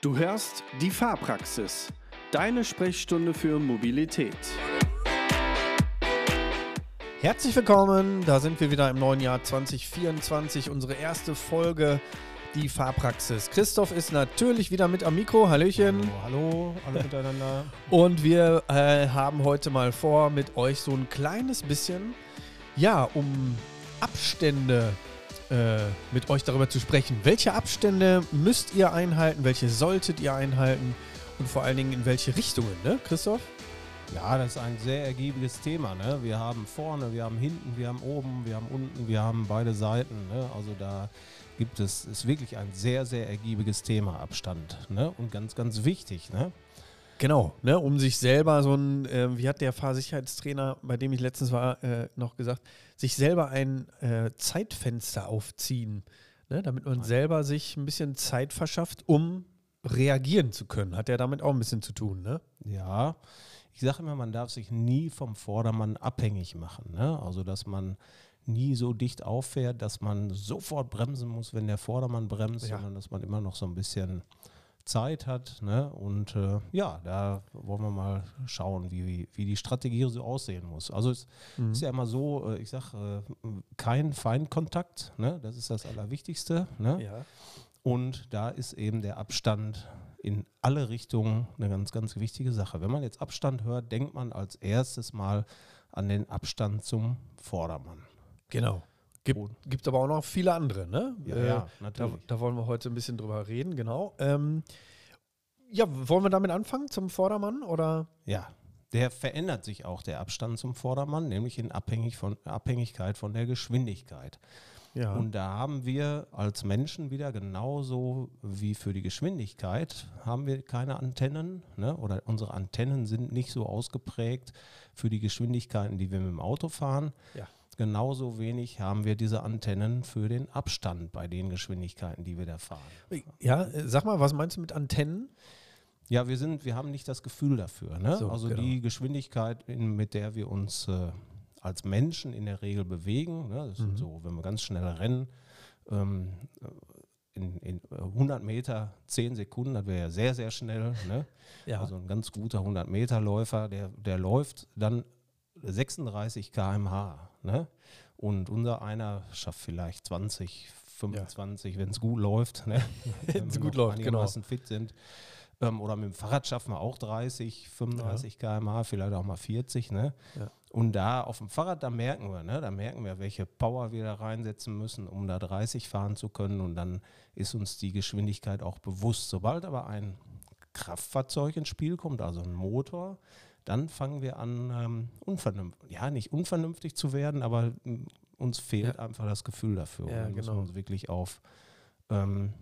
Du hörst die Fahrpraxis, deine Sprechstunde für Mobilität. Herzlich willkommen, da sind wir wieder im neuen Jahr 2024, unsere erste Folge, die Fahrpraxis. Christoph ist natürlich wieder mit am Mikro, Hallöchen. Hallo, hallo alle miteinander. Und wir äh, haben heute mal vor, mit euch so ein kleines bisschen, ja, um Abstände äh, mit euch darüber zu sprechen. Welche Abstände müsst ihr einhalten? Welche solltet ihr einhalten? Und vor allen Dingen in welche Richtungen, ne, Christoph? Ja, das ist ein sehr ergiebiges Thema. Ne? Wir haben vorne, wir haben hinten, wir haben oben, wir haben unten, wir haben beide Seiten. Ne? Also da gibt es, ist wirklich ein sehr, sehr ergiebiges Thema Abstand. Ne? Und ganz, ganz wichtig. Ne? Genau, ne, um sich selber so ein, äh, wie hat der Fahrsicherheitstrainer, bei dem ich letztens war, äh, noch gesagt, sich selber ein äh, Zeitfenster aufziehen, ne, damit man selber sich ein bisschen Zeit verschafft, um reagieren zu können. Hat ja damit auch ein bisschen zu tun, ne? Ja, ich sage immer, man darf sich nie vom Vordermann abhängig machen. Ne? Also, dass man nie so dicht auffährt, dass man sofort bremsen muss, wenn der Vordermann bremst, ja. sondern dass man immer noch so ein bisschen Zeit hat. Ne? Und äh, ja, da wollen wir mal schauen, wie, wie, wie die Strategie so aussehen muss. Also es mhm. ist ja immer so, äh, ich sage, äh, kein Feinkontakt, ne? das ist das Allerwichtigste. Ne? Ja. Und da ist eben der Abstand in alle Richtungen eine ganz, ganz wichtige Sache. Wenn man jetzt Abstand hört, denkt man als erstes mal an den Abstand zum Vordermann. Genau. Gibt, gibt aber auch noch viele andere, ne? Ja, äh, ja natürlich. Da, da, wollen wir heute ein bisschen drüber reden, genau. Ähm, ja, wollen wir damit anfangen zum Vordermann oder? Ja, der verändert sich auch, der Abstand zum Vordermann, nämlich in Abhängig von, Abhängigkeit von der Geschwindigkeit. Ja. Und da haben wir als Menschen wieder genauso wie für die Geschwindigkeit, haben wir keine Antennen ne? oder unsere Antennen sind nicht so ausgeprägt für die Geschwindigkeiten, die wir mit dem Auto fahren. Ja genauso wenig haben wir diese Antennen für den Abstand bei den Geschwindigkeiten, die wir da fahren. Ja, sag mal, was meinst du mit Antennen? Ja, wir sind, wir haben nicht das Gefühl dafür. Ne? So, also genau. die Geschwindigkeit, in, mit der wir uns äh, als Menschen in der Regel bewegen, ne? das mhm. ist so, wenn wir ganz schnell rennen, ähm, in, in 100 Meter 10 Sekunden, das wäre ja sehr, sehr schnell. Ne? Ja. Also ein ganz guter 100-Meter-Läufer, der, der läuft dann 36 km/h. Ne? Und unser einer schafft vielleicht 20, 25, ja. wenn es gut läuft. Ne? wenn es gut läuft, genau. fit sind. Ähm, oder mit dem Fahrrad schaffen wir auch 30, 35 ja. km/h, vielleicht auch mal 40. Ne? Ja. Und da auf dem Fahrrad, da merken wir, ne? da merken wir, welche Power wir da reinsetzen müssen, um da 30 fahren zu können. Und dann ist uns die Geschwindigkeit auch bewusst. Sobald aber ein Kraftfahrzeug ins Spiel kommt, also ein Motor, dann fangen wir an, ähm, unvernünftig, ja, nicht unvernünftig zu werden, aber ähm, uns fehlt ja. einfach das Gefühl dafür. Ja, wir müssen genau. uns wirklich auf ähm,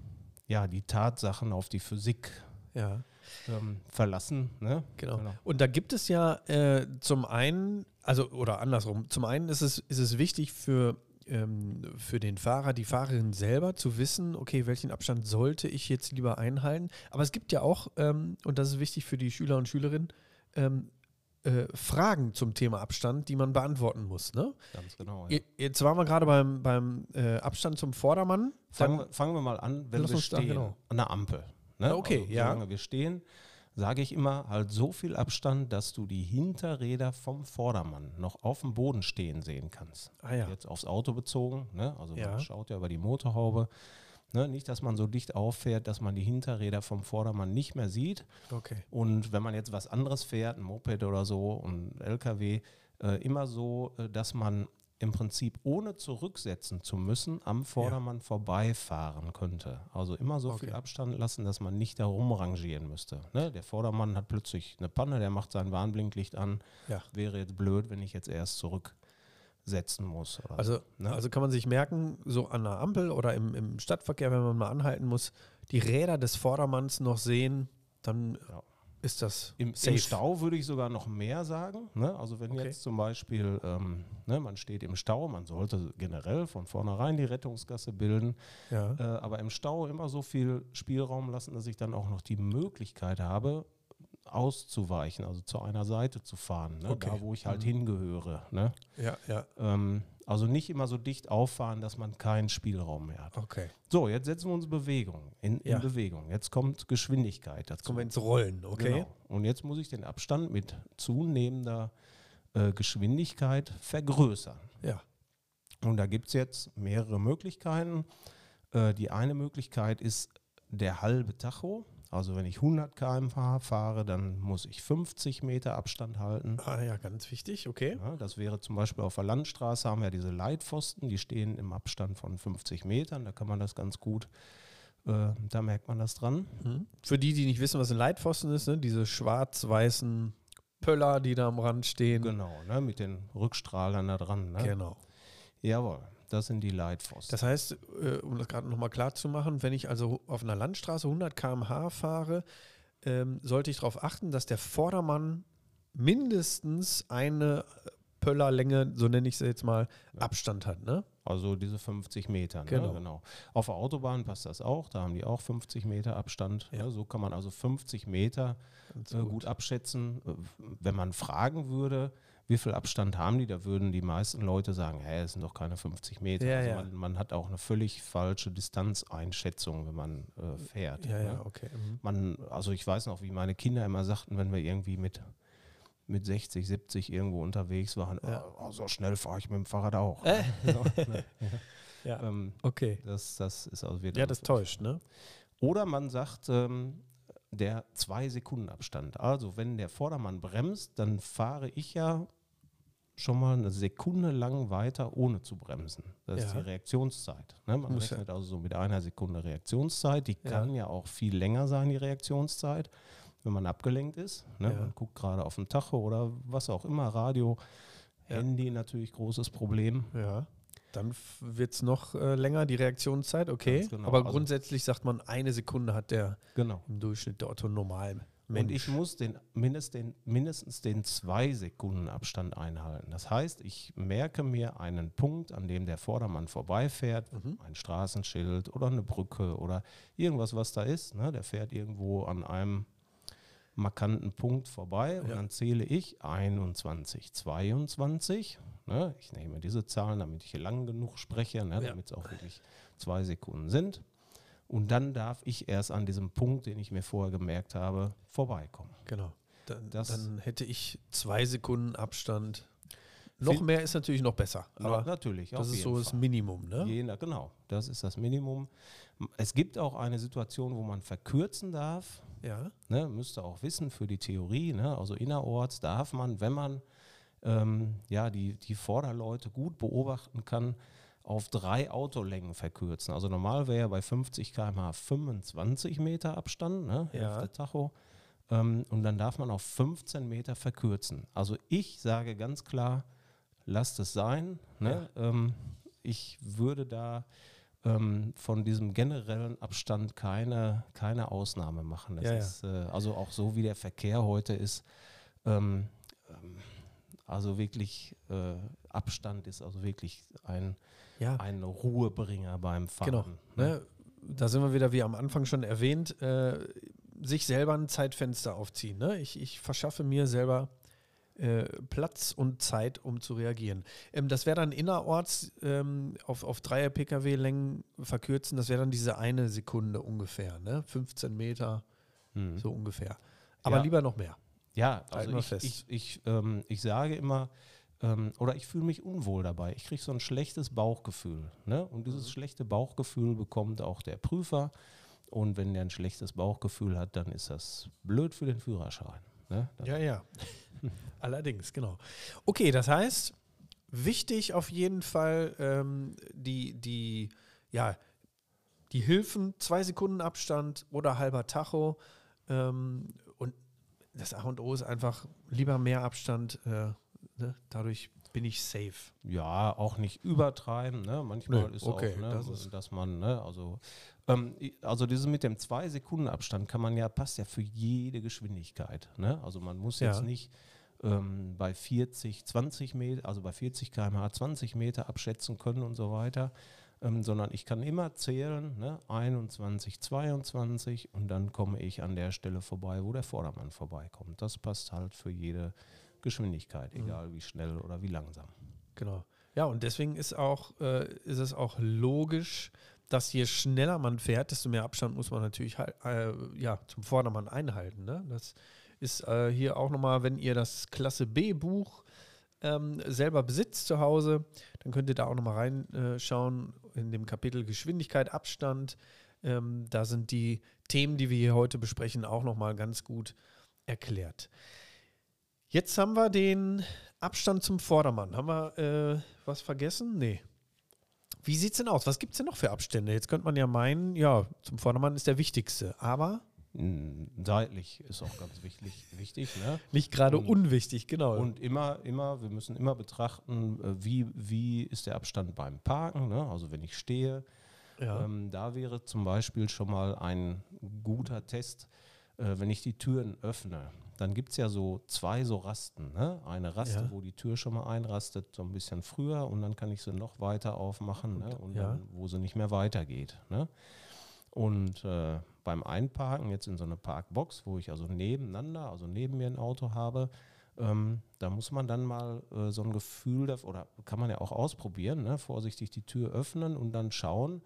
ja, die Tatsachen, auf die Physik ja. ähm, verlassen. Ne? Genau. genau. Und da gibt es ja äh, zum einen, also oder andersrum, zum einen ist es, ist es wichtig für ähm, für den Fahrer, die Fahrerin selber zu wissen, okay, welchen Abstand sollte ich jetzt lieber einhalten. Aber es gibt ja auch, ähm, und das ist wichtig für die Schüler und Schülerinnen, ähm, äh, Fragen zum Thema Abstand, die man beantworten muss. Ne? Ganz genau. Ja. Jetzt waren wir gerade beim, beim äh, Abstand zum Vordermann. Fangen wir, fangen wir mal an, wenn wir stehen genau. an der Ampel. Ne? Okay, also, ja. Solange wir stehen, sage ich immer, halt so viel Abstand, dass du die Hinterräder vom Vordermann noch auf dem Boden stehen sehen kannst. Ah, ja. Jetzt aufs Auto bezogen, ne? also ja. man schaut ja über die Motorhaube. Ne, nicht, dass man so dicht auffährt, dass man die Hinterräder vom Vordermann nicht mehr sieht. Okay. Und wenn man jetzt was anderes fährt, ein Moped oder so, ein LKW, äh, immer so, äh, dass man im Prinzip ohne zurücksetzen zu müssen am Vordermann ja. vorbeifahren könnte. Also immer so okay. viel Abstand lassen, dass man nicht da rumrangieren müsste. Ne? Der Vordermann hat plötzlich eine Panne, der macht sein Warnblinklicht an. Ja. Wäre jetzt blöd, wenn ich jetzt erst zurück setzen muss. also, ne? also kann man sich merken, so an der Ampel oder im, im Stadtverkehr, wenn man mal anhalten muss, die Räder des Vordermanns noch sehen, dann ja. ist das Im, Im, Stau würde ich sogar noch mehr sagen. Ne? Also wenn okay. jetzt zum Beispiel, ähm, ne, man steht im Stau, man sollte generell von vornherein die Rettungsgasse bilden, ja. äh, aber im Stau immer so viel Spielraum lassen, dass ich dann auch noch die Möglichkeit habe, auszuweichen, also zu einer Seite zu fahren, ne? okay. da wo ich halt mhm. hingehöre. Ne? Ja, ja. Ähm, Also nicht immer so dicht auffahren, dass man keinen Spielraum mehr hat. Okay. So, jetzt setzen wir uns Bewegung, in, in Ja. Bewegung. Jetzt kommt Geschwindigkeit dazu. Kommen wir ins Rollen, okay? Genau. Und jetzt muss ich den Abstand mit zunehmender äh, Geschwindigkeit vergrößern. Ja. Und da gibt es jetzt mehrere Möglichkeiten. Äh, die eine Möglichkeit ist der halbe Tacho. Also wenn ich 100 km/h fahre, dann muss ich 50 Meter Abstand halten. Ah ja, ganz wichtig, okay. Ja, das wäre zum Beispiel auf der Landstraße haben wir diese Leitpfosten, die stehen im Abstand von 50 Metern. Da kann man das ganz gut, äh, da merkt man das dran. Mhm. Für die, die nicht wissen, was ein Leitpfosten ist, ne? diese schwarz-weißen Pöller, die da am Rand stehen. Genau, ne, mit den Rückstrahlern da dran. Ne? Genau. Jawohl, das sind die Leitpfosten. Das heißt, äh, um das gerade nochmal klar zu machen, wenn ich also auf einer Landstraße 100 km/h fahre, ähm, sollte ich darauf achten, dass der Vordermann mindestens eine Pöllerlänge, so nenne ich sie jetzt mal, Abstand hat. Ne? Also diese 50 Meter. Ne? Genau. Genau. Auf der Autobahn passt das auch. Da haben die auch 50 Meter Abstand. Ja. Ne? So kann man also 50 Meter äh, gut. abschätzen. Äh, Wenn man fragen würde, wie viel Abstand haben die, da würden die meisten Leute sagen, hä, es sind doch keine 50 Meter. Ja, also ja. Man, man hat auch eine völlig falsche Distanzeinschätzung, wenn man äh, fährt. Ja, ne? ja, okay. Mhm. man, also ich weiß noch, wie meine Kinder immer sagten, wenn wir irgendwie mit, mit 60, 70 irgendwo unterwegs waren, Ja. oh, so schnell fahre ich mit dem Fahrrad auch. Äh. So, ne? Ja. ähm, Okay. das, das ist also wieder. Ja, das täuscht, ne? Oder man sagt, ähm, der zwei Sekunden Abstand. Also wenn der Vordermann bremst, dann fahre ich ja schon mal eine Sekunde lang weiter, ohne zu bremsen. Das ist Ja. die Reaktionszeit. Ne? Man Muss ja- rechnet also so mit einer Sekunde Reaktionszeit. Die Ja. kann ja auch viel länger sein, die Reaktionszeit, wenn man abgelenkt ist. Ne? Ja. Man guckt gerade auf den Tacho oder was auch immer, Radio, Ja. Handy natürlich großes Problem. Ja. Dann wird es noch äh, länger, die Reaktionszeit, okay. Genau. Aber Also- grundsätzlich sagt man, eine Sekunde hat der Genau. im Durchschnitt der Otto normal. Und ich muss den, mindest den, mindestens den zwei Sekunden Abstand einhalten. Das heißt, ich merke mir einen Punkt, an dem der Vordermann vorbeifährt, Mhm. ein Straßenschild oder eine Brücke oder irgendwas, was da ist. Ne? Der fährt irgendwo an einem markanten Punkt vorbei und Ja. dann zähle ich 21, 22. Ne? Ich nehme diese Zahlen, damit ich hier lang genug spreche, ne? Ja. damit es auch wirklich zwei Sekunden sind. Und dann darf ich erst an diesem Punkt, den ich mir vorher gemerkt habe, vorbeikommen. Genau. Dann, Das- dann hätte ich zwei Sekunden Abstand. Noch mehr ist natürlich noch besser. Aber natürlich, das ist so das Fall. Minimum, ne? Je genau, das ist das Minimum. Es gibt auch eine Situation, wo man verkürzen darf. Ja. Ne, müsste auch wissen für die Theorie. Ne? Also innerorts darf man, wenn man ähm, ja, die, die Vorderleute gut beobachten kann, auf drei Autolängen verkürzen. Also normal wäre ja bei 50 km/h 25 Meter Abstand, ne? Ja. Hälfte Tacho. Ähm, und dann darf man auf 15 Meter verkürzen. Also ich sage ganz klar, lasst es sein. Ne? Ähm, ich würde da ähm, von diesem generellen Abstand keine, keine Ausnahme machen. Ja, ja. ist äh, also auch so, wie der Verkehr heute ist. Ähm, ähm, also wirklich, äh, Abstand ist also wirklich ein, Ja. ein Ruhebringer beim Fahren. Genau. Ne? Da sind wir wieder, wie am Anfang schon erwähnt, äh, sich selber ein Zeitfenster aufziehen. Ne? Ich, ich verschaffe mir selber äh, Platz und Zeit, um zu reagieren. Ähm, das wäre dann innerorts ähm, auf, auf Dreier-Pkw-Längen verkürzen, das wäre dann diese eine Sekunde ungefähr, ne? 15 Meter, Mhm. so ungefähr. Aber Ja. lieber noch mehr. Ja, also ich, fest. ich, ich, ähm, ich sage immer, ähm, oder ich fühle mich unwohl dabei. Ich kriege so ein schlechtes Bauchgefühl. Ne? Und Mhm. dieses schlechte Bauchgefühl bekommt auch der Prüfer. Und wenn der ein schlechtes Bauchgefühl hat, dann ist das blöd für den Führerschein. Ne? Ja, ja. Allerdings, genau. Okay, das heißt, wichtig auf jeden Fall ähm, die, die, ja, die Hilfen, zwei Sekunden Abstand oder halber Tacho. Ähm, und das A und O ist einfach lieber mehr Abstand. Äh, ne? Dadurch bin ich safe. Ja, auch nicht übertreiben. Ne? Manchmal Nö, ist okay, auch, ne, das ist- dass man, ne, also, ähm, also dieses mit dem zwei Sekunden Abstand kann man ja, passt ja für jede Geschwindigkeit. Ne? Also man muss Ja. jetzt nicht ähm, bei 40, 20 Meter, also bei 40 km/h 20 Meter abschätzen können und so weiter, ähm, sondern ich kann immer zählen, ne? 21, 22 und dann komme ich an der Stelle vorbei, wo der Vordermann vorbeikommt. Das passt halt für jede Geschwindigkeit, Mhm. egal wie schnell oder wie langsam. Genau. Ja, und deswegen ist, auch, äh, ist es auch logisch, dass je schneller man fährt, desto mehr Abstand muss man natürlich halt, äh, ja, zum Vordermann einhalten. Ne? Das ist äh, hier auch nochmal, wenn ihr das Klasse B-Buch ähm, selber besitzt zu Hause, dann könnt ihr da auch nochmal reinschauen in dem Kapitel Geschwindigkeit, Abstand. Ähm, da sind die Themen, die wir hier heute besprechen, auch nochmal ganz gut erklärt. Jetzt haben wir den Abstand zum Vordermann. Haben wir äh, was vergessen? Nee. Wie sieht es denn aus? Was gibt es denn noch für Abstände? Jetzt könnte man ja meinen, ja, zum Vordermann ist der wichtigste, aber. Seitlich ist auch ganz wichtig. wichtig ne? Nicht gerade unwichtig, genau. Und immer, immer, wir müssen immer betrachten, äh, wie, wie ist der Abstand beim Parken. Ne? Also wenn ich stehe, ja. ähm, da wäre zum Beispiel schon mal ein guter Test, äh, wenn ich die Türen öffne dann gibt es ja so zwei so Rasten. Ne? Eine Raste, ja. wo die Tür schon mal einrastet, so ein bisschen früher und dann kann ich sie noch weiter aufmachen ne? und ja. dann, wo sie nicht mehr weitergeht. Ne? Und äh, beim Einparken jetzt in so eine Parkbox, wo ich also nebeneinander, also neben mir ein Auto habe, ähm, da muss man dann mal äh, so ein Gefühl, oder kann man ja auch ausprobieren, ne? vorsichtig die Tür öffnen und dann schauen,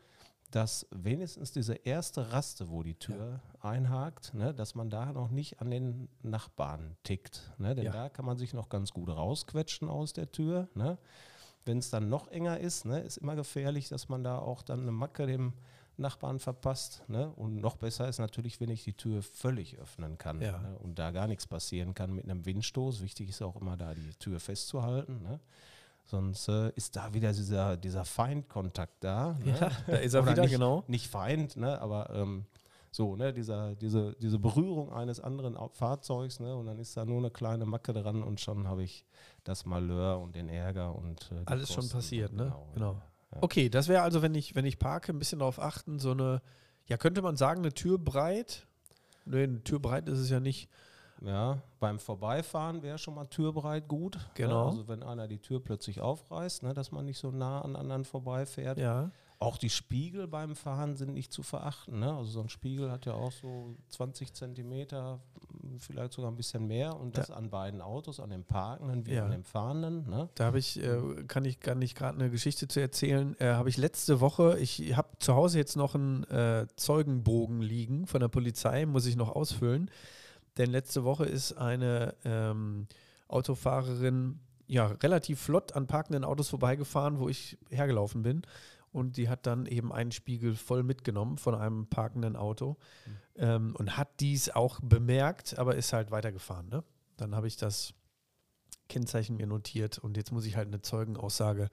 dass wenigstens diese erste Raste, wo die Tür ja. einhakt, ne, dass man da noch nicht an den Nachbarn tickt. Ne, denn ja. da kann man sich noch ganz gut rausquetschen aus der Tür. Ne. Wenn es dann noch enger ist, ne, ist immer gefährlich, dass man da auch dann eine Macke dem Nachbarn verpasst. Ne? Und noch besser ist natürlich, wenn ich die Tür völlig öffnen kann ja. ne? und da gar nichts passieren kann mit einem Windstoß. Wichtig ist auch immer da die Tür festzuhalten. Ne? Sonst äh, ist da wieder dieser, dieser Feindkontakt da. Ne? Ja, da ist er wieder, nicht, genau. Nicht Feind, ne, aber ähm, so, ne, dieser, diese, diese Berührung eines anderen Fahrzeugs, ne, und dann ist da nur eine kleine Macke dran und schon habe ich das Malheur und den Ärger und äh, alles Kosten. schon passiert, ne? Genau. genau. Ja. Okay, das wäre also, wenn ich, wenn ich parke, ein bisschen darauf achten, so eine, ja, könnte man sagen, eine Tür breit. Nee, eine Tür breit ist es ja nicht. Ja, beim Vorbeifahren wäre schon mal türbreit gut. Ne? Genau. also wenn einer die Tür plötzlich aufreißt, ne, dass man nicht so nah an anderen vorbeifährt. Ja. Auch die Spiegel beim Fahren sind nicht zu verachten. Ne? Also so ein Spiegel hat ja auch so 20 Zentimeter, vielleicht sogar ein bisschen mehr. Und das da an beiden Autos, an dem Parkenden wie ja. an dem Fahrenden. Ne? Da habe ich, äh, kann ich gar nicht gerade eine Geschichte zu erzählen. Äh, habe ich letzte Woche, ich habe zu Hause jetzt noch einen äh, Zeugenbogen liegen von der Polizei, muss ich noch ausfüllen. Denn letzte Woche ist eine ähm, Autofahrerin ja relativ flott an parkenden Autos vorbeigefahren, wo ich hergelaufen bin. Und die hat dann eben einen Spiegel voll mitgenommen von einem parkenden Auto mhm. ähm, und hat dies auch bemerkt, aber ist halt weitergefahren. Ne? Dann habe ich das Kennzeichen mir notiert und jetzt muss ich halt eine Zeugenaussage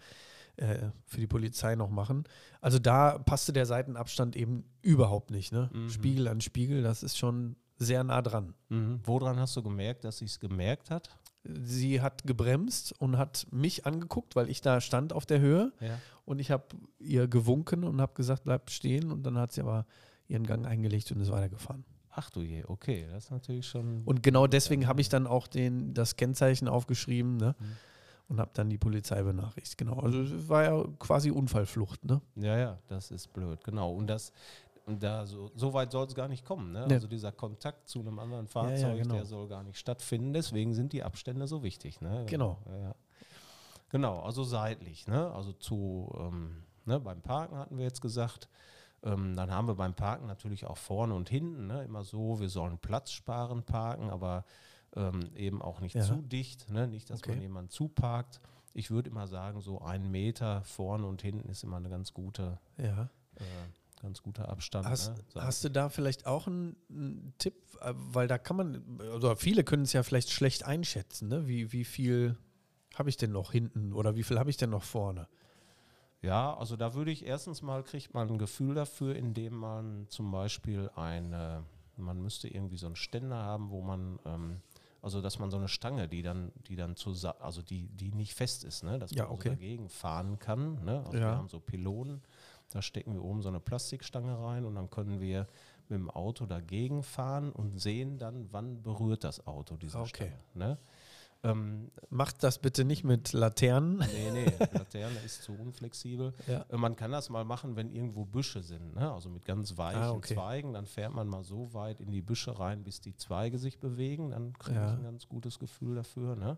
äh, für die Polizei noch machen. Also da passte der Seitenabstand eben überhaupt nicht. Ne? Mhm. Spiegel an Spiegel, das ist schon sehr nah dran. Mhm. Woran hast du gemerkt, dass sie es gemerkt hat? Sie hat gebremst und hat mich angeguckt, weil ich da stand auf der Höhe. Ja. Und ich habe ihr gewunken und habe gesagt, bleib stehen. Und dann hat sie aber ihren Gang eingelegt und ist weitergefahren. Ach du je, okay, das ist natürlich schon. Und genau deswegen habe ich dann auch den, das Kennzeichen aufgeschrieben ne? Mhm. und habe dann die Polizei benachrichtigt. Genau, also es war ja quasi Unfallflucht. Ne? Ja, ja, das ist blöd, genau. Und das, und da so, so weit soll es gar nicht kommen. Ne? Ja. Also dieser Kontakt zu einem anderen Fahrzeug, ja, ja, genau. der soll gar nicht stattfinden. Deswegen sind die Abstände so wichtig. Ne? Genau. Genau, also seitlich. Ne? Also zu ähm, ne, beim Parken hatten wir jetzt gesagt. Ähm, dann haben wir beim Parken natürlich auch vorne und hinten ne? immer so, wir sollen Platz sparen parken, aber ähm, eben auch nicht zu dicht, ne? nicht, dass okay. man jemanden zuparkt. Ich würde immer sagen, so einen Meter vorne und hinten ist immer eine ganz gute ja. äh, ganz guter Abstand. Hast, ne? hast du da vielleicht auch einen, einen, Tipp? Äh, weil da kann man, oder viele können es ja vielleicht schlecht einschätzen, ne? wie, wie viel habe ich denn noch hinten oder wie viel habe ich denn noch vorne? Ja, also da würde ich erstens mal, kriegt man ein Gefühl dafür, indem man zum Beispiel eine, man müsste irgendwie so einen Ständer haben, wo man, ähm, also dass man so eine Stange, die dann, die dann zu, also die, die nicht fest ist, ne? dass man ja, okay. also dagegen fahren kann. Ne? Also ja. wir haben so Pylonen, da stecken wir oben so eine Plastikstange rein und dann können wir mit dem Auto dagegen fahren und sehen dann, wann berührt das Auto diese okay. Stange. Ne? Ähm, Macht das bitte nicht mit Laternen. Nee, nee, Laterne ist zu unflexibel. Ja. Äh, man kann das mal machen, wenn irgendwo Büsche sind, ne? also mit ganz weichen ah, okay. Zweigen. Dann fährt man mal so weit in die Büsche rein, bis die Zweige sich bewegen. Dann kriege ja. ich ein ganz gutes Gefühl dafür. Ne?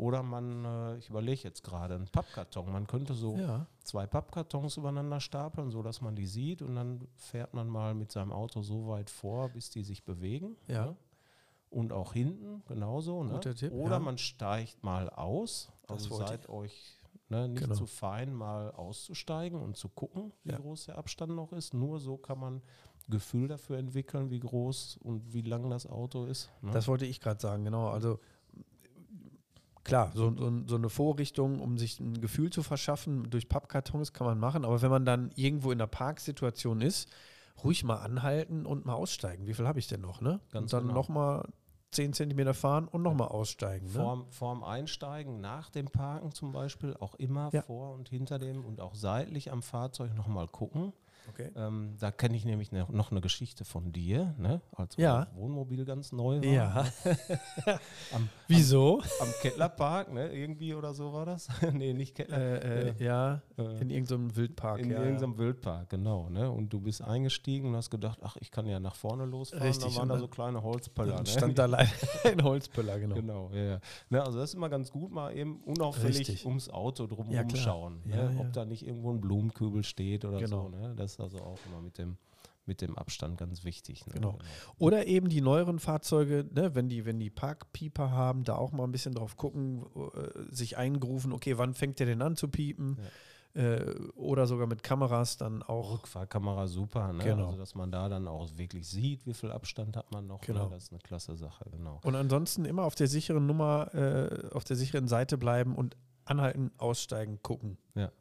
Oder man, äh, ich überlege jetzt gerade, einen Pappkarton. Man könnte so Ja. zwei Pappkartons übereinander stapeln, sodass man die sieht und dann fährt man mal mit seinem Auto so weit vor, bis die sich bewegen. Ja. Ne? Und auch hinten genauso. Ne? Guter Tipp, Oder ja. man steigt mal aus. Also seid euch ne, nicht Genau. zu fein, mal auszusteigen und zu gucken, wie Ja. groß der Abstand noch ist. Nur so kann man Gefühl dafür entwickeln, wie groß und wie lang das Auto ist. Ne? Das wollte ich gerade sagen, genau. Also klar, so, so, so eine Vorrichtung, um sich ein Gefühl zu verschaffen, durch Pappkartons kann man machen, aber wenn man dann irgendwo in der Parksituation ist, ruhig mal anhalten und mal aussteigen. Wie viel habe ich denn noch, ne? Ganz und dann genau. nochmal 10 Zentimeter fahren und nochmal aussteigen. Ne? Vorm, vorm Einsteigen, nach dem Parken zum Beispiel, auch immer Ja. vor und hinter dem und auch seitlich am Fahrzeug nochmal gucken. Okay. Ähm, da kenne ich nämlich ne, noch eine Geschichte von dir, ne? als Ja. Wohnmobil ganz neu war. Ja. Am, Wieso? am Kettlerpark, ne? irgendwie oder so war das? nee, nicht Kettler. Äh, äh, ja, Äh, in irgendeinem Wildpark. in ja, irgendeinem Wildpark, genau. Ne? Und du bist eingestiegen und hast gedacht, ach, ich kann ja nach vorne losfahren. Richtig, Da waren da so kleine ja. Holzpöller. Dann Ne? stand da leider ein Holzpöller, genau. Genau, ja, ja. Ne, also das ist immer ganz gut, mal eben unauffällig Richtig. ums Auto drumherum Ja, klar. schauen. Ja, ne? ja. Ob da nicht irgendwo ein Blumenkübel steht oder Genau. so. Ne? Das also auch immer mit dem, mit dem Abstand ganz wichtig. Ne? Genau. Oder eben die neueren Fahrzeuge, ne, wenn die, wenn die Parkpieper haben, da auch mal ein bisschen drauf gucken, äh, sich eingerufen, okay, wann fängt der denn an zu piepen? Äh, oder sogar mit Kameras dann auch. Rückfahrkamera super, ne? Genau. also dass man da dann auch wirklich sieht, wie viel Abstand hat man noch. Genau. Ne? Das ist eine klasse Sache, genau. Und ansonsten immer auf der sicheren Nummer, äh, auf der sicheren Seite bleiben und anhalten, aussteigen, gucken. Ja,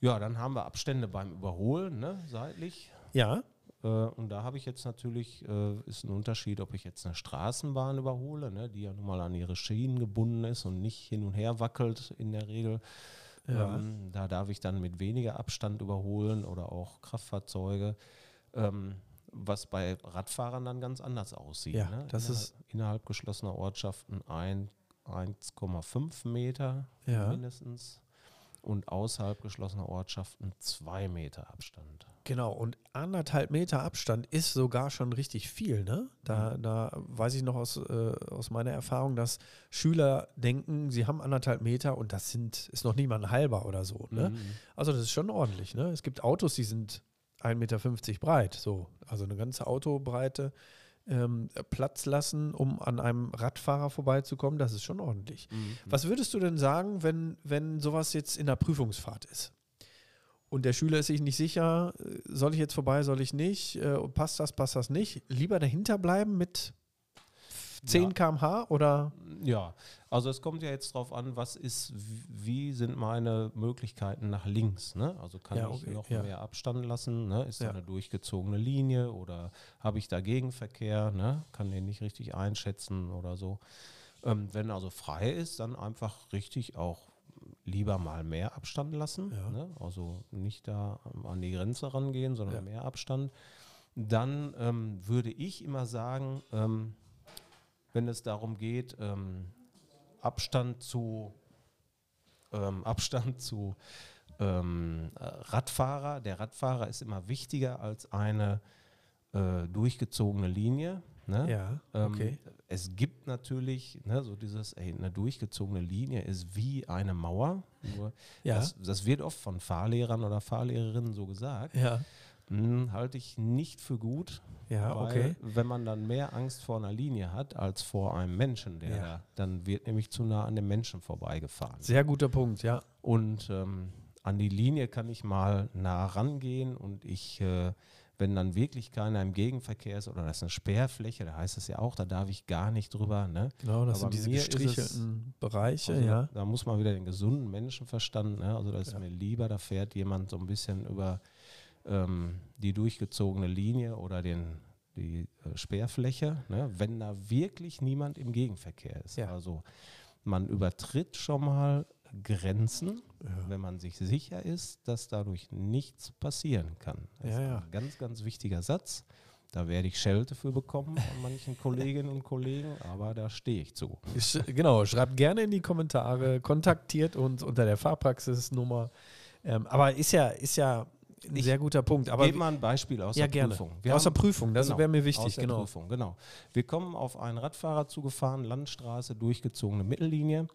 dann haben wir Abstände beim Überholen, ne? seitlich. Ja, Äh, und da habe ich jetzt natürlich, äh, ist ein Unterschied, ob ich jetzt eine Straßenbahn überhole, ne, die ja nun mal an ihre Schienen gebunden ist und nicht hin und her wackelt in der Regel. Ja. Ähm, da darf ich dann mit weniger Abstand überholen oder auch Kraftfahrzeuge. Ähm, was bei Radfahrern dann ganz anders aussieht. Ja, ne? das innerhalb, ist- innerhalb geschlossener Ortschaften ein, 1,5 Meter Ja. mindestens und außerhalb geschlossener Ortschaften 2 Meter Abstand. genau. Und anderthalb Meter Abstand ist sogar schon richtig viel. Ne? Da, da weiß ich noch aus, äh, aus meiner Erfahrung, dass Schüler denken, sie haben anderthalb Meter und das sind, ist noch ein halber oder so. Ne? Mhm. Also das ist schon ordentlich. Ne? Es gibt Autos, die sind 1,50 Meter breit. So. Also eine ganze Autobreite ähm, Platz lassen, um an einem Radfahrer vorbeizukommen, das ist schon ordentlich. Mhm. Was würdest du denn sagen, wenn, wenn sowas jetzt in der Prüfungsfahrt ist? Und der Schüler ist sich nicht sicher, äh, soll ich jetzt vorbei, soll ich nicht, äh, passt das, passt das nicht? Lieber dahinter bleiben mit 10 Ja. km/h oder? Ja, also es kommt ja jetzt drauf an, was ist, wie sind meine Möglichkeiten nach links. Ne? Also kann Ja, ich okay, noch ja. mehr Abstand lassen? Ne? Ist da eine durchgezogene Linie oder habe ich da Gegenverkehr? Ne? Kann den nicht richtig einschätzen oder so. Ähm, wenn also frei ist, dann einfach richtig auch lieber mal mehr Abstand lassen. Ne? Also nicht da an die Grenze rangehen, sondern mehr Abstand. Dann ähm, würde ich immer sagen, ähm, wenn es darum geht, ähm, Abstand zu ähm, Abstand zu ähm, äh, Radfahrer. Der Radfahrer ist immer wichtiger als eine äh, durchgezogene Linie. Ne? Ja, Ähm, okay. Es gibt natürlich ne, so dieses, ey, eine durchgezogene Linie ist wie eine Mauer. Ja. das, das wird oft von Fahrlehrern oder Fahrlehrerinnen so gesagt. Ja, Hm, halte ich nicht für gut. ja, Weil, okay. Wenn man dann mehr Angst vor einer Linie hat als vor einem Menschen, der Ja. da, dann wird nämlich zu nah an dem Menschen vorbeigefahren. Sehr guter Punkt, ja. Und ähm, an die Linie kann ich mal nah rangehen und ich, äh, wenn dann wirklich keiner im Gegenverkehr ist oder das ist eine Sperrfläche, da heißt es ja auch, da darf ich gar nicht drüber. Ne? Genau, das Aber sind diese ist es- gestrichelten Bereiche, Also ja. Da muss man wieder den gesunden Menschenverstand, ne? also da ist Ja. mir lieber, da fährt jemand so ein bisschen über ähm, die durchgezogene Linie oder den, die äh, Sperrfläche, ne? wenn da wirklich niemand im Gegenverkehr ist. Ja. Also man übertritt schon mal Grenzen, Ja. wenn man sich sicher ist, dass dadurch nichts passieren kann. Das Ja, ist ein ganz, ganz wichtiger Satz. Da werde ich Schelte für bekommen von manchen Kolleginnen und Kollegen, aber da stehe ich zu. Sch genau, schreibt gerne in die Kommentare, kontaktiert uns unter der Fahrpraxisnummer. Ähm, aber ist ja, ist ja ein sehr guter Punkt. Aber Gib mal ein Beispiel aus ja, der gerne. Prüfung. aus der Prüfung, das genau, wäre mir aus wichtig, der genau. Prüfung, genau. Wir kommen auf einen Radfahrer zugefahren, Landstraße, durchgezogene Mittellinie.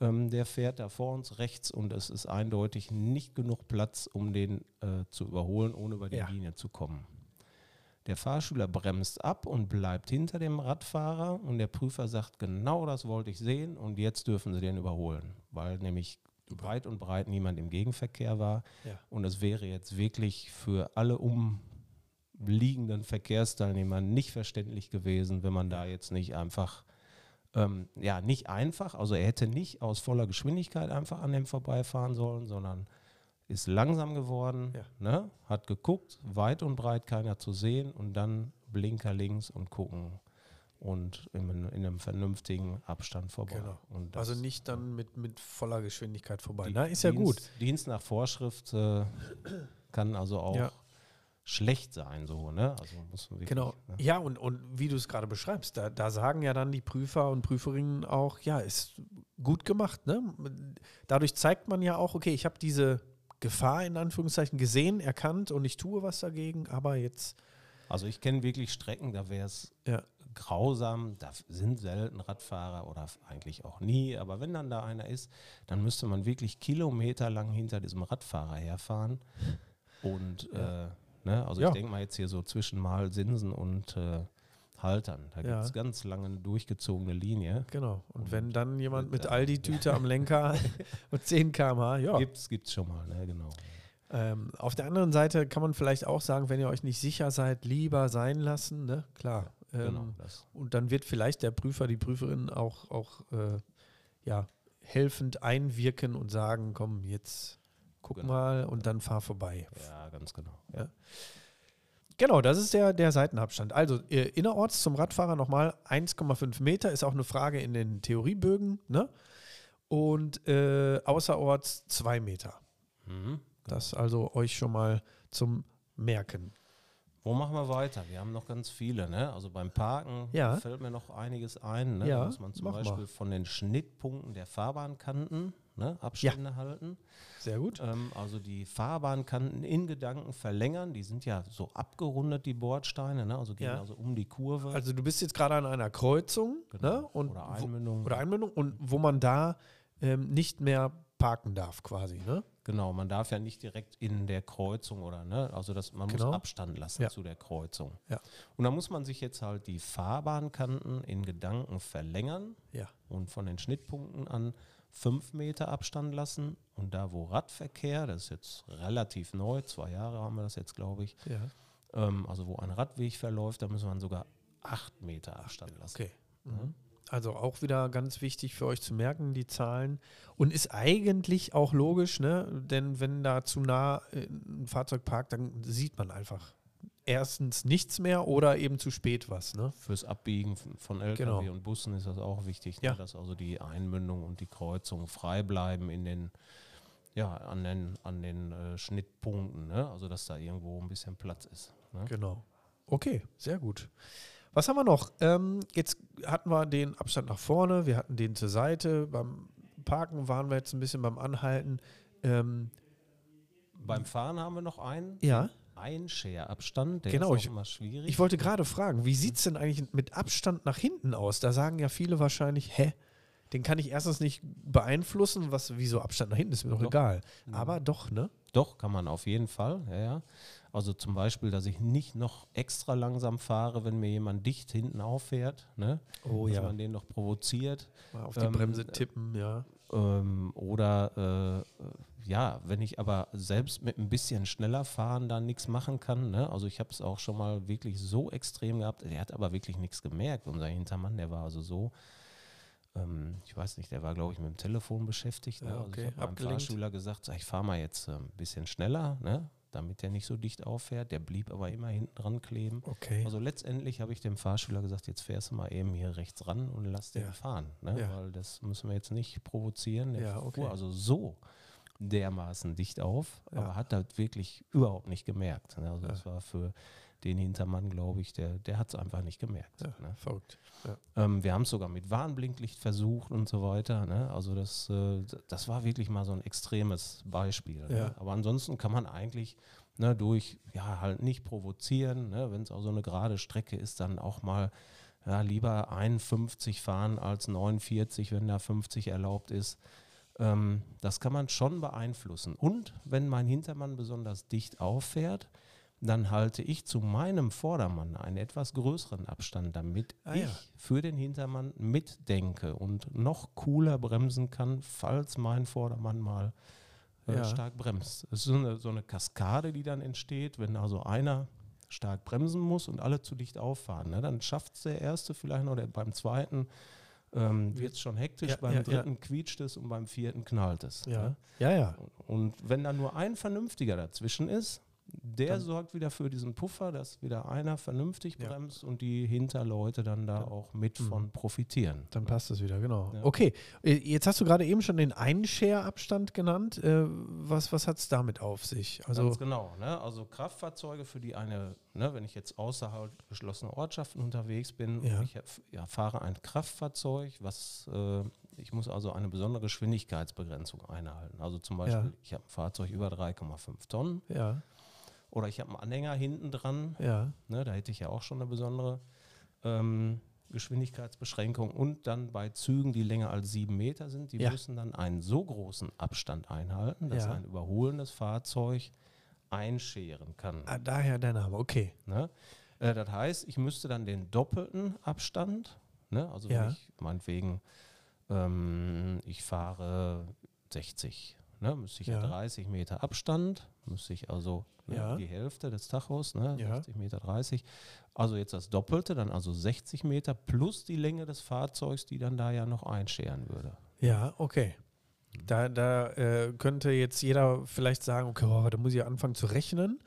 Ähm, der fährt da vor uns rechts und es ist eindeutig nicht genug Platz, um den äh, zu überholen, ohne über die Ja. Linie zu kommen. Der Fahrschüler bremst ab und bleibt hinter dem Radfahrer und der Prüfer sagt, genau das wollte ich sehen und jetzt dürfen Sie den überholen, weil nämlich weit und breit niemand im Gegenverkehr war Ja. und es wäre jetzt wirklich für alle umliegenden Verkehrsteilnehmer nicht verständlich gewesen, wenn man da jetzt nicht einfach, ähm, ja, nicht einfach, also er hätte nicht aus voller Geschwindigkeit einfach an dem vorbeifahren sollen, sondern ist langsam geworden, Ja. ne, hat geguckt, weit und breit keiner zu sehen und dann Blinker links und gucken und in, in einem vernünftigen Abstand vorbei. Genau. Also nicht dann mit, mit voller Geschwindigkeit vorbei. Na, ist ja Dienst, gut. Dienst nach Vorschrift äh, kann also auch Ja. schlecht sein, so, ne? Also muss man wirklich, Genau. Ne? Ja, und, und wie du es gerade beschreibst, da, da sagen ja dann die Prüfer und Prüferinnen auch, ja, ist gut gemacht. Ne? Dadurch zeigt man ja auch, okay, ich habe diese Gefahr in Anführungszeichen gesehen, erkannt und ich tue was dagegen, aber jetzt, Also ich kenne wirklich Strecken, da wäre es ja, grausam, da sind selten Radfahrer oder eigentlich auch nie, aber wenn dann da einer ist, dann müsste man wirklich kilometerlang hinter diesem Radfahrer herfahren und äh, ne, also Ja. ich denke mal jetzt hier so zwischen Malsinsen und äh, Haltern, da Ja. gibt es ganz lange durchgezogene Linie. genau. Und Und- wenn dann jemand mit Ja. Aldi-Tüte am Lenker und 10 km/h, ja. Gibt's, gibt's schon mal, ne, genau. Ähm, auf der anderen Seite kann man vielleicht auch sagen, wenn ihr euch nicht sicher seid, lieber sein lassen, ne? Klar. Ähm, genau das. Und dann wird vielleicht der Prüfer, die Prüferin auch, auch äh, ja, helfend einwirken und sagen, komm, jetzt guck Genau. mal und dann fahr vorbei. Ja, ganz genau. Ja. Genau, das ist der, der Seitenabstand. Also äh, innerorts zum Radfahrer nochmal 1,5 Meter, ist auch eine Frage in den Theoriebögen. Ne? Und äh, außerorts 2 Meter. Mhm. Das also euch schon mal zum Merken. Wo machen wir weiter? Wir haben noch ganz viele, ne? Also beim Parken Ja. fällt mir noch einiges ein. Ne? Ja, da muss man zum mach mal. Beispiel von den Schnittpunkten der Fahrbahnkanten ne? Abstände halten. Sehr gut. Ähm, also die Fahrbahnkanten in Gedanken verlängern. Die sind ja so abgerundet, die Bordsteine, ne? also gehen Ja. also um die Kurve. Also du bist jetzt gerade an einer Kreuzung Genau. ne? und Oder wo- Einmündung. oder Einmündung und wo man da ähm, nicht mehr parken darf quasi. Ne? Genau, man darf ja nicht direkt in der Kreuzung oder, ne? Also das, man Genau. muss Abstand lassen Ja. zu der Kreuzung. Ja. Und da muss man sich jetzt halt die Fahrbahnkanten in Gedanken verlängern Ja. und von den Schnittpunkten an fünf Meter Abstand lassen. Und da, wo Radverkehr, das ist jetzt relativ neu, zwei Jahre haben wir das jetzt, glaube ich, ja. ähm, also wo ein Radweg verläuft, da muss man sogar acht Meter Abstand lassen. Okay. Mhm. Also auch wieder ganz wichtig für euch zu merken, die Zahlen. Und ist eigentlich auch logisch, ne? Denn wenn da zu nah äh, ein Fahrzeug parkt, dann sieht man einfach erstens nichts mehr oder eben zu spät was. Ne? Fürs Abbiegen von- LKW Genau. und Bussen ist das auch wichtig, Ja. ne, dass also die Einmündung und die Kreuzung frei bleiben in den, ja, an den, an den äh, Schnittpunkten, ne? also dass da irgendwo ein bisschen Platz ist. Ne? Genau. Okay, sehr gut. Was haben wir noch? Ähm, jetzt hatten wir den Abstand nach vorne, wir hatten den zur Seite. Beim Parken waren wir jetzt ein bisschen beim Anhalten. Ähm, Beim Fahren haben wir noch einen ja, Einscherabstand, der Genau, ist ich- auch immer schwierig. ich wollte gerade fragen, wie sieht es denn eigentlich mit Abstand nach hinten aus? Da sagen ja viele wahrscheinlich, hä, den kann ich erstens nicht beeinflussen, was, wieso Abstand nach hinten ist mir doch Doch. egal. Aber doch, ne? Doch, kann man auf jeden Fall. Ja, ja. Also zum Beispiel, dass ich nicht noch extra langsam fahre, wenn mir jemand dicht hinten auffährt, ne? Oh dass ja. man den noch provoziert. Mal auf die Ähm, Bremse tippen, ja. Ähm, oder äh, äh, ja, wenn ich aber selbst mit ein bisschen schneller fahren da nichts machen kann. Ne? Also ich habe es auch schon mal wirklich so extrem gehabt. Der hat aber wirklich nichts gemerkt. Unser Hintermann, der war also so, ähm, ich weiß nicht, der war glaube ich mit dem Telefon beschäftigt. Ne? Ja, also okay, ich habe meinem. Fahrschüler gesagt, sag, ich fahre mal jetzt äh, ein bisschen schneller, ne? Damit der nicht so dicht auffährt. Der blieb aber immer hinten dran kleben. Okay. Also letztendlich habe ich dem Fahrschüler gesagt, jetzt fährst du mal eben hier rechts ran und lass den Ja. fahren. Ne? Ja. Weil das müssen wir jetzt nicht provozieren. Der Ja, okay. fuhr also so dermaßen dicht auf, aber hat das wirklich überhaupt nicht gemerkt. Ne? Also das war für den Hintermann, glaube ich, der, der hat es einfach nicht gemerkt. Ja, Ne? verrückt. Ähm, wir haben es sogar mit Warnblinklicht versucht und so weiter. Ne? Also das, äh, das war wirklich mal so ein extremes Beispiel. Ja. Ne? Aber ansonsten kann man eigentlich ne, durch, ja, halt nicht provozieren, ne, wenn es auch so eine gerade Strecke ist, dann auch mal ja, lieber 51 fahren als 49, wenn da 50 erlaubt ist. Ähm, das kann man schon beeinflussen. Und wenn mein Hintermann besonders dicht auffährt, dann halte ich zu meinem Vordermann einen etwas größeren Abstand, damit Ah, ich ja. für den Hintermann mitdenke und noch cooler bremsen kann, falls mein Vordermann mal äh, Ja. stark bremst. Es ist so eine, so eine Kaskade, die dann entsteht, wenn also einer stark bremsen muss und alle zu dicht auffahren. Ne? Dann schafft es der Erste vielleicht noch, der, beim Zweiten ähm, wird es schon hektisch, Ja, beim ja, ja. Dritten quietscht es und beim Vierten knallt es. Ja, Ne? ja, ja. Und wenn da nur ein Vernünftiger dazwischen ist, der Dann- sorgt wieder für diesen Puffer, dass wieder einer vernünftig Ja. bremst und die Hinterleute dann da auch mit Mhm. von profitieren. Dann passt es wieder, genau. Ja. Okay, äh, jetzt hast du gerade eben schon den Einshare-Abstand genannt. Äh, Was, was hat es damit auf sich? Also, Ganz genau. Ne? Also Kraftfahrzeuge, für die eine, ne, wenn ich jetzt außerhalb geschlossener Ortschaften unterwegs bin, Ja. ich ja, fahre ein Kraftfahrzeug, was äh, ich muss also eine besondere Geschwindigkeitsbegrenzung einhalten. Also zum Beispiel, Ja. ich habe ein Fahrzeug über 3,5 Tonnen ja, oder ich habe einen Anhänger hinten dran, ja, Ne, da hätte ich ja auch schon eine besondere ähm, Geschwindigkeitsbeschränkung. Und dann bei Zügen, die länger als sieben Meter sind, die Ja. müssen dann einen so großen Abstand einhalten, dass Ja. ein überholendes Fahrzeug einscheren kann. ah, daher der Name, okay. Ne? Äh, das heißt, ich müsste dann den doppelten Abstand, ne? also Ja. wenn ich meinetwegen, ähm, ich fahre 60, ne? müsste ich ja. Ja. 30 Meter Abstand, müsste ich also ne, Ja. die Hälfte des Tachos, ne? Ja. 60 Meter 30, also jetzt das Doppelte, dann also 60 Meter plus die Länge des Fahrzeugs, die dann da ja noch einscheren würde. Ja, okay. Da, da äh, könnte jetzt jeder vielleicht sagen, okay, oh, da muss ich ja anfangen zu rechnen.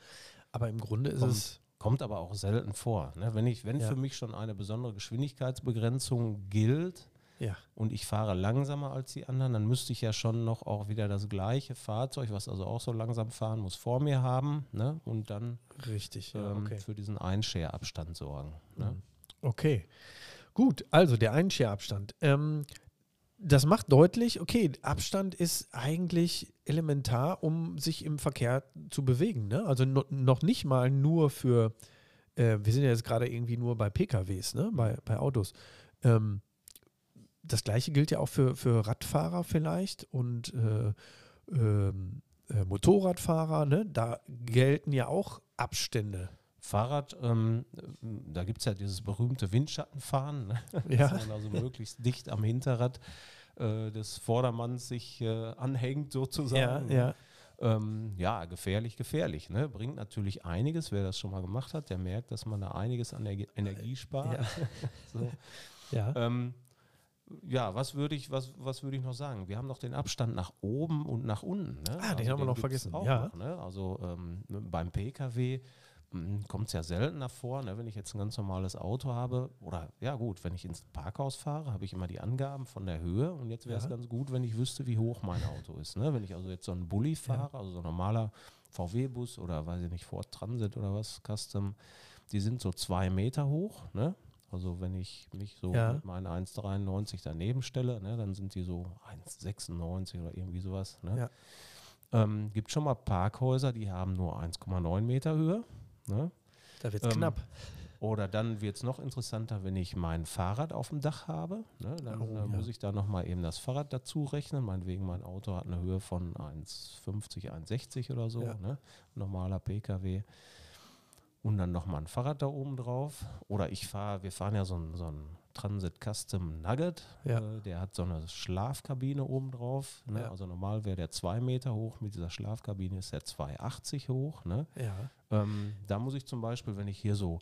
Aber im Grunde ist Kommt. es. Kommt aber auch selten vor. Ne? Wenn, ich, wenn Ja. für mich schon eine besondere Geschwindigkeitsbegrenzung gilt, Ja, und ich fahre langsamer als die anderen, dann müsste ich ja schon noch auch wieder das gleiche Fahrzeug, was also auch so langsam fahren muss, vor mir haben ne? und dann richtig. Ja, ähm, okay. für diesen Einshare-Abstand sorgen. Ne? Mhm. Okay. Gut, also der Einshare-Abstand. Ähm, das macht deutlich, okay, Abstand ist eigentlich elementar, um sich im Verkehr zu bewegen. Ne? Also no, noch nicht mal nur für, äh, wir sind ja jetzt gerade irgendwie nur bei PKWs, ne? bei, bei Autos. Ähm, das gleiche gilt ja auch für, für Radfahrer vielleicht und äh, ähm, äh, Motorradfahrer. Ne? Da gelten ja auch Abstände. Fahrrad, ähm, da gibt es ja dieses berühmte Windschattenfahren, ne? Ja. dass man also möglichst dicht am Hinterrad äh, des Vordermanns sich äh, anhängt sozusagen. ne? ja. Ähm, ja, gefährlich, gefährlich. Ne? Bringt natürlich einiges. Wer das schon mal gemacht hat, der merkt, dass man da einiges an Energie, Energie spart. Ja. so. ja. ähm, ja, was würde ich, was, was würde ich noch sagen? Wir haben noch den Abstand nach oben und nach unten. Ne? Ah, den haben wir noch vergessen, Auch ja. noch, ne? Also ähm, beim Pkw kommt es ja seltener vor, ne? wenn ich jetzt ein ganz normales Auto habe. Oder ja gut, wenn ich ins Parkhaus fahre, habe ich immer die Angaben von der Höhe. Und jetzt wäre es Ja. ganz gut, wenn ich wüsste, wie hoch mein Auto ist. Ne? Wenn ich also jetzt so einen Bulli fahre, also so ein normaler VW-Bus oder weiß ich nicht, Ford Transit oder was, Custom, die sind so zwei Meter hoch. Ne? Also wenn ich mich so Ja. mit meinen 1,93 daneben stelle, ne, dann sind die so 1,96 oder irgendwie sowas. Ne? Ja. Ähm, gibt schon mal Parkhäuser, die haben nur 1,9 Meter Höhe. Ne? Da wird es Ähm, knapp. Oder dann wird es noch interessanter, wenn ich mein Fahrrad auf dem Dach habe. Ne? Dann Oh, äh, ja. muss ich da nochmal eben das Fahrrad dazu rechnen. Meinetwegen, mein Auto hat eine Höhe von 1,50, 1,60 oder so. Ja. Ne? Normaler Pkw. Und dann nochmal ein Fahrrad da oben drauf. Oder ich fahre, wir fahren ja so ein, so ein Transit Custom Nugget. Ja. Äh, der hat so eine Schlafkabine oben drauf. Ne? Ja. Also normal wäre der 2 Meter hoch. Mit dieser Schlafkabine ist der 2,80 hoch. Ne? Ja. Ähm, da muss ich zum Beispiel, wenn ich hier so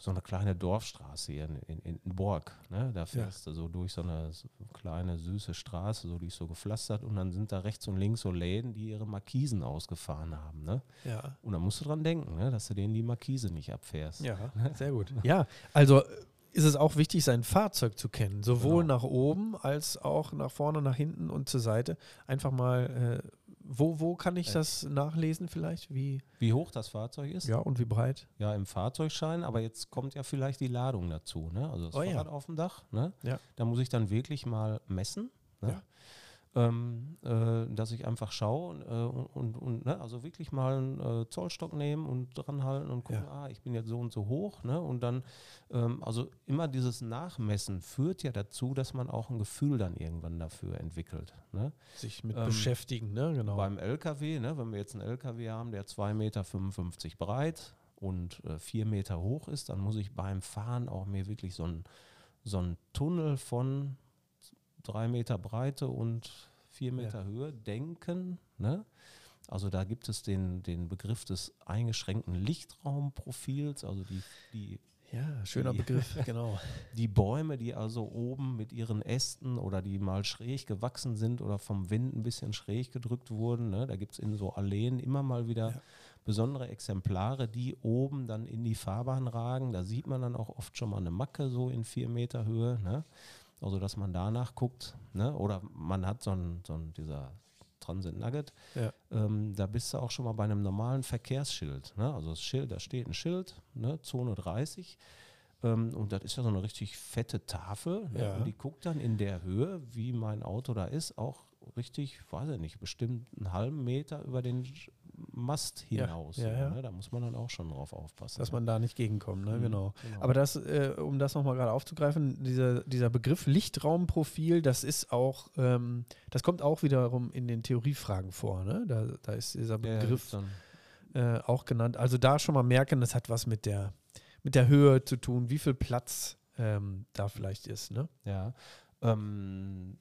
so eine kleine Dorfstraße hier in, in, in Borg, ne? da fährst du so durch so eine so kleine süße Straße, so die ist so gepflastert und dann sind da rechts und links so Läden, die ihre Markisen ausgefahren haben. Ne? Ja. Und da musst du dran denken, ne? dass du denen die Markise nicht abfährst. Ja, sehr gut. Ja, also äh, ist es auch wichtig, sein Fahrzeug zu kennen, sowohl Genau. nach oben als auch nach vorne, nach hinten und zur Seite. Einfach mal, äh, wo, wo kann ich Äh. das nachlesen vielleicht? Wie, Wie hoch das Fahrzeug ist? ja, und wie breit? Ja, im Fahrzeugschein, aber jetzt kommt ja vielleicht die Ladung dazu. Ne? Also das Oh ja. Fahrrad auf dem Dach. Ne? Ja. Da muss ich dann wirklich mal messen. Ne? Ja. Ähm, äh, dass ich einfach schaue äh, und, und, und ne, also wirklich mal einen äh, Zollstock nehmen und dran halten und gucken, Ja. ah, ich bin jetzt so und so hoch, ne? Und dann, ähm, also immer dieses Nachmessen führt ja dazu, dass man auch ein Gefühl dann irgendwann dafür entwickelt. Ne? Sich mit Ähm, beschäftigen, ne? Genau. Beim LKW, ne, wenn wir jetzt einen LKW haben, der 2,55 Meter breit und äh, 4 Meter hoch ist, dann muss ich beim Fahren auch mir wirklich so einen so einen Tunnel von 3 Meter Breite und 4 Meter Höhe denken. Ne? Also da gibt es den, den Begriff des eingeschränkten Lichtraumprofils, also die, die ja, schöner die- Begriff, genau. die Bäume, die also oben mit ihren Ästen oder die mal schräg gewachsen sind oder vom Wind ein bisschen schräg gedrückt wurden, ne? da gibt es in so Alleen immer mal wieder Ja. besondere Exemplare, die oben dann in die Fahrbahn ragen. Da sieht man dann auch oft schon mal eine Macke so in vier Meter Höhe. Ne? Also dass man danach guckt. Ne? Oder man hat so ein, so ein dieser Transit Nugget, Ja. ähm, da bist du auch schon mal bei einem normalen Verkehrsschild. Ne? Also das Schild, da steht ein Schild, ne? Zone 30. Ähm, und das ist ja so eine richtig fette Tafel. Ne? Ja. Und die guckt dann in der Höhe, wie mein Auto da ist, auch richtig, weiß ich nicht, bestimmt einen halben Meter über den Mast hinaus. ja, ja. Ne? Da muss man dann auch schon drauf aufpassen. Dass ne? man da nicht gegenkommt, ne? Mhm, Genau. genau. Aber das, äh, um das nochmal gerade aufzugreifen, dieser, dieser Begriff Lichtraumprofil, das ist auch, ähm, das kommt auch wiederum in den Theoriefragen vor, ne? Da, da ist dieser Begriff äh, auch genannt. Also da schon mal merken, das hat was mit der, mit der Höhe zu tun, wie viel Platz ähm, da vielleicht ist, ne? Ja, ähm,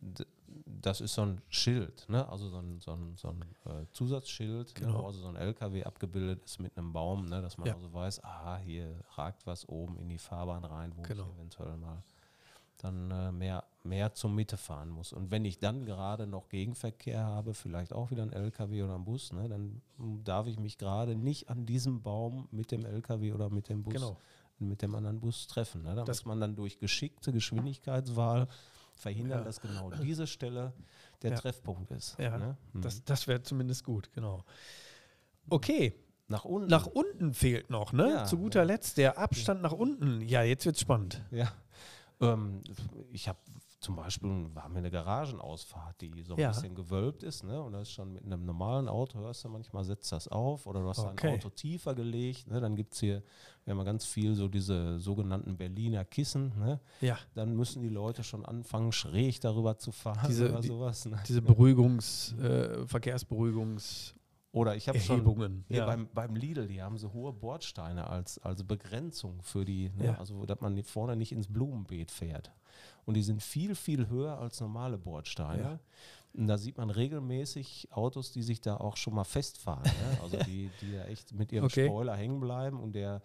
das ist so ein Schild, ne? also so ein, so ein, so ein äh, Zusatzschild, ne? Genau. wo also so ein LKW abgebildet ist mit einem Baum, ne? dass man Ja. also weiß, aha, hier ragt was oben in die Fahrbahn rein, wo Genau. ich eventuell mal dann äh, mehr, mehr zur Mitte fahren muss. Und wenn ich dann gerade noch Gegenverkehr habe, vielleicht auch wieder ein LKW oder ein Bus, ne? dann mm, darf ich mich gerade nicht an diesem Baum mit dem LKW oder mit dem Bus Genau. mit dem anderen Bus treffen. Ne? Da Das- muss man dann durch geschickte Geschwindigkeitswahl verhindern, Ja. dass genau diese Stelle der Ja. Treffpunkt ist. Ja, ne? Mhm. Das, das wäre zumindest gut, genau. Okay, nach unten. nach unten fehlt noch, ne? Ja, Zu guter. Letzt der Abstand nach unten. Ja, jetzt wird's spannend. ja. Ähm, ich habe zum Beispiel, wir haben hier eine Garagenausfahrt, die so ein Ja. bisschen gewölbt ist, ne? Und das ist schon mit einem normalen Auto, hörst du manchmal, setzt das auf oder du hast Okay. dein Auto tiefer gelegt, ne? Dann gibt es hier, wir haben ja ganz viel so diese sogenannten Berliner Kissen, ne? Ja, Dann müssen die Leute schon anfangen, schräg darüber zu fahren Diese- oder die- sowas. Ne? diese Beruhigungs-, äh, Verkehrsberuhigungs-, Oder ich habe schon Ja. beim, beim Lidl, die haben so hohe Bordsteine als, als Begrenzung für die, ne? Ja. also dass man vorne nicht ins Blumenbeet fährt. Und die sind viel, viel höher als normale Bordsteine. Ja. Und da sieht man regelmäßig Autos, die sich da auch schon mal festfahren. ne? Also die, die da echt mit ihrem Okay. Spoiler hängen bleiben und der,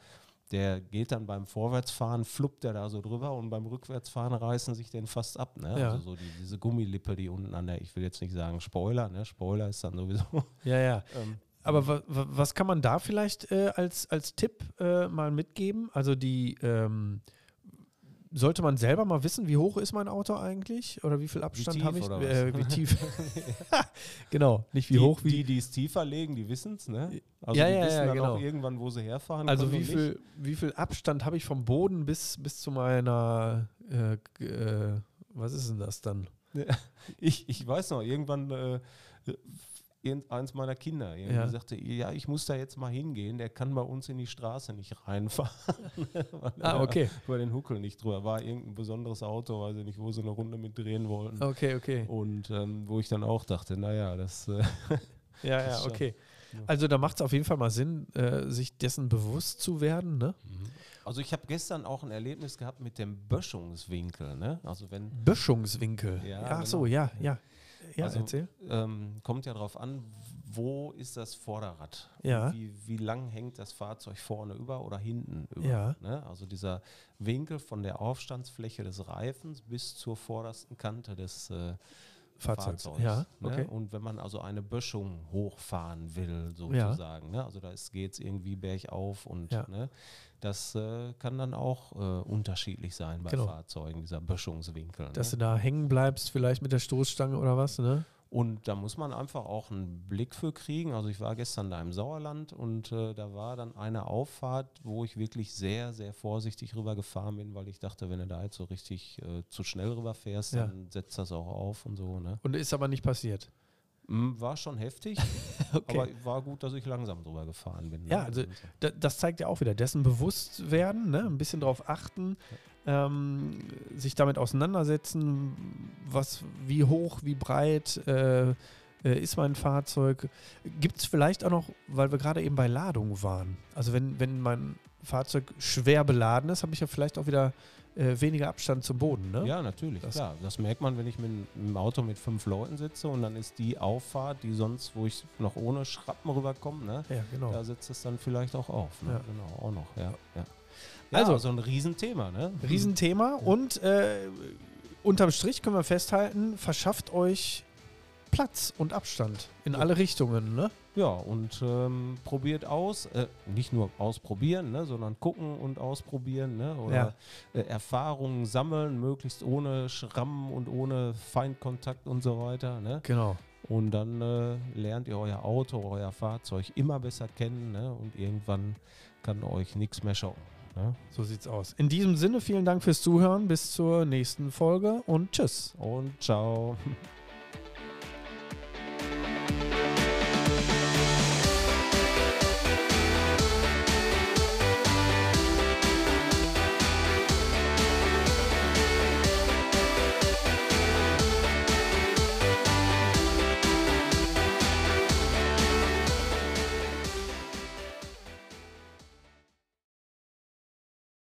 der geht dann beim Vorwärtsfahren, fluppt der da so drüber und beim Rückwärtsfahren reißen sich den fast ab. Ne? Ja. Also so die, diese Gummilippe, die unten an der, ich will jetzt nicht sagen Spoiler, ne? Spoiler ist dann sowieso. ja, ja. ähm, Aber wa, wa, was kann man da vielleicht äh, als, als Tipp äh, mal mitgeben? Also die ähm, sollte man selber mal wissen, wie hoch ist mein Auto eigentlich? Oder wie viel Abstand habe ich? Äh, wie tief? genau, nicht wie die, hoch, wie. Die, die es tiefer legen, die wissen es, ne? Also Ja, die ja, wissen ja, dann genau. auch irgendwann, wo sie herfahren. also wie viel, wie viel Abstand habe ich vom Boden bis, bis zu meiner, äh, äh, was ist denn das dann? Ich, ich weiß noch, irgendwann äh, eins meiner Kinder irgendwie Ja. sagte, ja, ich muss da jetzt mal hingehen, der kann bei uns in die Straße nicht reinfahren. weil Ah, er okay, Über den Huckel nicht drüber. War irgendein besonderes Auto, weiß ich nicht, wo sie eine Runde mit drehen wollten. okay, okay. Und ähm, wo ich dann auch dachte, naja, das äh, Ja, Das ja, okay. Also da macht es auf jeden Fall mal Sinn, äh, sich dessen bewusst zu werden, ne? Also ich habe gestern auch ein Erlebnis gehabt mit dem Böschungswinkel. Ne? Also wenn Böschungswinkel. Ja, Ach so, genau. ja, ja. Ja, Also, erzähl. ähm, kommt ja darauf an, wo ist das Vorderrad? Ja. Wie, wie lang hängt das Fahrzeug vorne über oder hinten über? Ja. Ne? Also dieser Winkel von der Aufstandsfläche des Reifens bis zur vordersten Kante des äh, Fahrzeugs. Fahrzeugs. Ja, ne? okay. Und wenn man also eine Böschung hochfahren will, sozusagen, ne? also da geht es irgendwie bergauf und Ja. ne? Das äh, kann dann auch äh, unterschiedlich sein bei Genau. Fahrzeugen, dieser Böschungswinkel. Dass ne? du da hängen bleibst, vielleicht mit der Stoßstange oder was, ne? Und da muss man einfach auch einen Blick für kriegen. Also ich war gestern da im Sauerland und äh, da war dann eine Auffahrt, wo ich wirklich sehr, sehr vorsichtig rüber gefahren bin, weil ich dachte, wenn du da jetzt so richtig äh, zu schnell rüber fährst, Ja. dann setzt das auch auf und so. Ne? Und ist aber nicht passiert. Mm, War schon heftig, Okay. aber war gut, dass ich langsam drüber gefahren bin. ne? Ja, also Und so. Da, das zeigt ja auch wieder, dessen bewusst werden, ne? ein bisschen drauf achten, ähm, sich damit auseinandersetzen, was, wie hoch, wie breit äh, äh, ist mein Fahrzeug. Gibt es vielleicht auch noch, weil wir gerade eben bei Ladung waren, also wenn, wenn mein Fahrzeug schwer beladen ist, habe ich ja vielleicht auch wieder äh, weniger Abstand zum Boden. Ne? Ja, natürlich, Das- klar. Das merkt man, wenn ich mit im Auto mit fünf Leuten sitze und dann ist die Auffahrt, die sonst, wo ich noch ohne Schrappen rüberkomme, ne? ja genau. Da setzt es dann vielleicht auch auf. Ne? Ja. Genau, auch noch, ja. ja. Also- also so ein Riesenthema, ne? Riesenthema und äh, unterm Strich können wir festhalten, verschafft euch Platz und Abstand in Ja. alle Richtungen. Ne? Ja, und ähm, probiert aus, äh, nicht nur ausprobieren, ne, sondern gucken und ausprobieren, ne? Oder äh, Erfahrungen sammeln, möglichst ohne Schrammen und ohne Feindkontakt und so weiter, ne? Genau. Und dann äh, lernt ihr euer Auto, euer Fahrzeug immer besser kennen, ne? Und irgendwann kann euch nichts mehr schocken. Ne? So sieht's aus. In diesem Sinne, vielen Dank fürs Zuhören. Bis zur nächsten Folge und tschüss. Und ciao.